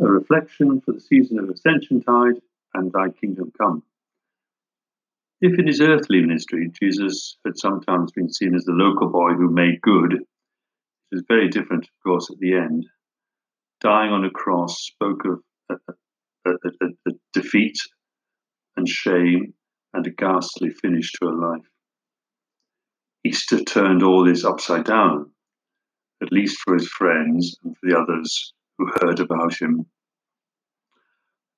a reflection for the season of Ascension Tide and Thy Kingdom Come. If in his earthly ministry Jesus had sometimes been seen as the local boy who made good, it is very different, of course, at the end. Dying on a cross spoke of a, a, a, a defeat and shame and a ghastly finish to a life. Easter turned all this upside down, at least for his friends and for the others who heard about him.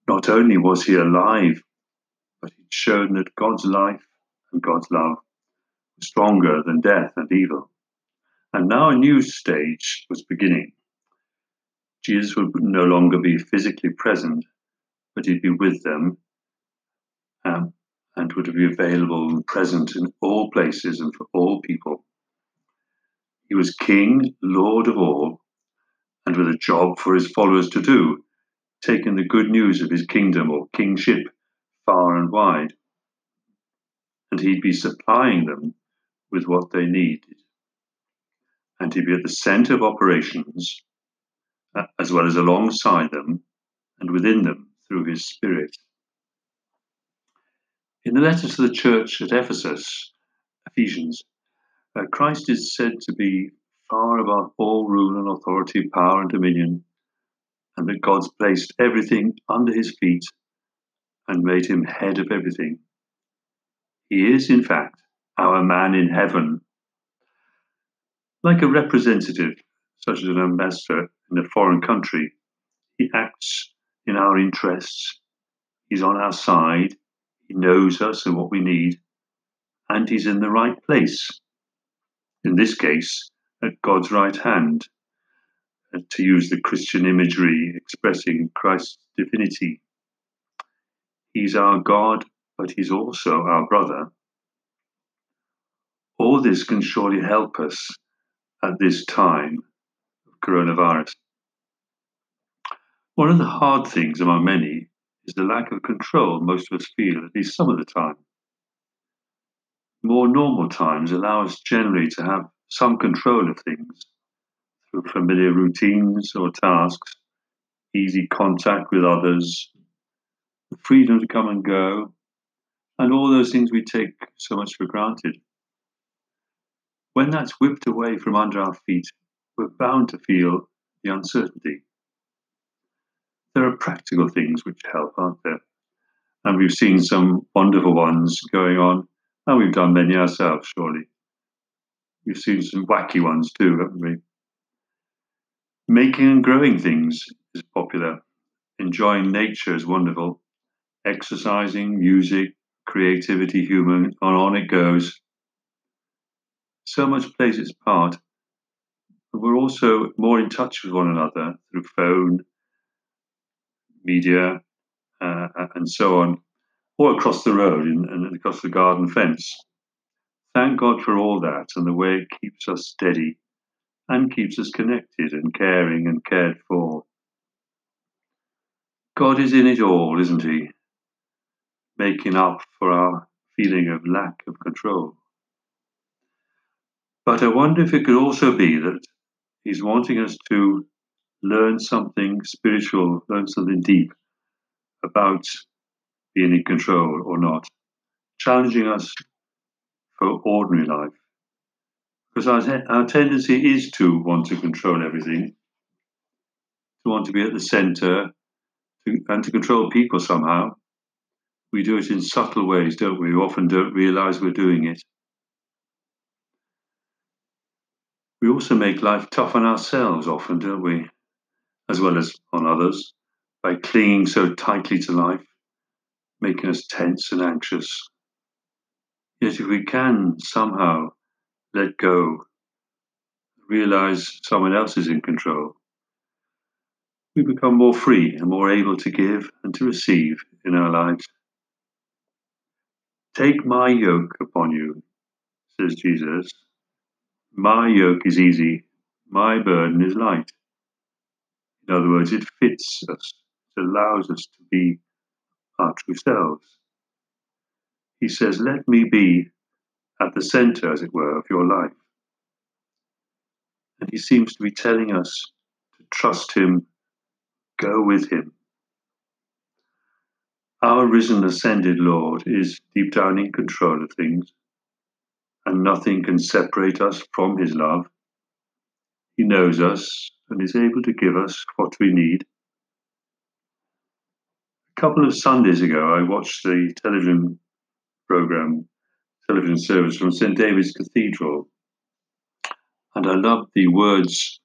Not only was he alive, but he'd shown that God's life and God's love were stronger than death and evil. And now a new stage was beginning. Jesus would no longer be physically present, but he'd be with them um, and would be available and present in all places and for all people. He was King, Lord of all, and with a job for his followers to do, taking the good news of his kingdom or kingship far and wide. And he'd be supplying them with what they needed. And he'd be at the center of operations, as well as alongside them and within them through his spirit. In the letter to the church at Ephesus, Ephesians, uh, Christ is said to be far above all rule and authority, power and dominion, and that God's placed everything under his feet and made him head of everything. He is, in fact, our man in heaven. Like a representative, such as an ambassador in a foreign country, he acts in our interests. He's on our side. He knows us and what we need. And he's in the right place. In this case, at God's right hand, to use the Christian imagery expressing Christ's divinity. He's our God, but He's also our brother. All this can surely help us at this time of coronavirus. One of the hard things among many is the lack of control most of us feel, at least some of the time. More normal times allow us generally to have some control of things through familiar routines or tasks, easy contact with others, the freedom to come and go, and all those things we take so much for granted. When that's whipped away from under our feet, we're bound to feel the uncertainty. There are practical things which help, aren't there? And we've seen some wonderful ones going on, and we've done many ourselves, surely. We've seen some wacky ones too, haven't we? Making and growing things is popular. Enjoying nature is wonderful. Exercising, music, creativity, humor, and on it goes. So much plays its part. But we're also more in touch with one another through phone, media, uh, and so on, or across the road and, and across the garden fence. Thank God for all that and the way it keeps us steady and keeps us connected and caring and cared for. God is in it all, isn't He? Making up for our feeling of lack of control. But I wonder if it could also be that He's wanting us to learn something spiritual, learn something deep about being in control or not, challenging us for ordinary life. Because our, te- our tendency is to want to control everything, to want to be at the center, and to control people somehow. We do it in subtle ways, don't we? We often don't realize we're doing it. We also make life tough on ourselves, often, don't we? As well as on others, by clinging so tightly to life, making us tense and anxious. Yet if we can somehow let go, realize someone else is in control, we become more free and more able to give and to receive in our lives. Take my yoke upon you, says Jesus. My yoke is easy, my burden is light. In other words, it fits us, it allows us to be our true selves he says, Let me be at the center, as it were, of your life. And he seems to be telling us to trust him Go with him. Our risen, ascended Lord is deep down in control of things, and nothing can separate us from his love. He knows us and is able to give us what we need. A couple of Sundays ago, I watched the television program, television service from St. David's Cathedral, and I loved the words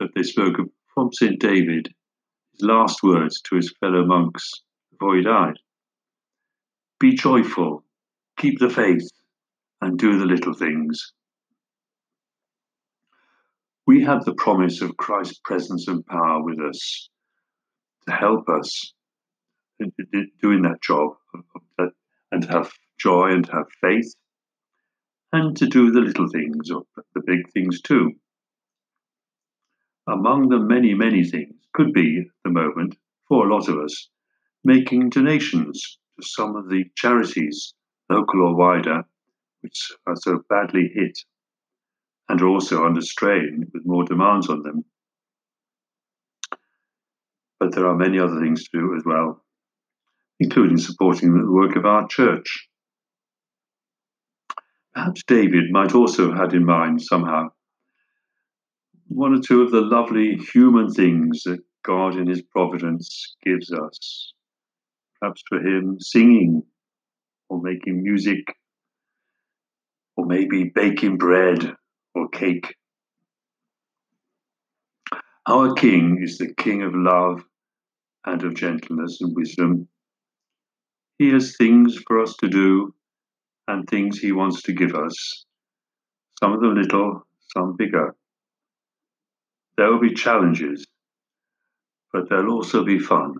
that they spoke from St. David, his last words to his fellow monks before he died. Be joyful, keep the faith, and do the little things. We have the promise of Christ's presence and power with us to help us in doing that job and to have joy and have faith and to do the little things or the big things too. Among the many, many things could be at the moment, for a lot of us, making donations to some of the charities, local or wider, which are so badly hit and are also under strain with more demands on them. But there are many other things to do as well, including supporting the work of our church. Perhaps David might also have had in mind somehow one or two of the lovely human things that God in His providence gives us. Perhaps for him, singing or making music, or maybe baking bread or cake. Our King is the King of love and of gentleness and wisdom. He has things for us to do and things He wants to give us, some of them little, some bigger. There will be challenges, but there'll also be fun.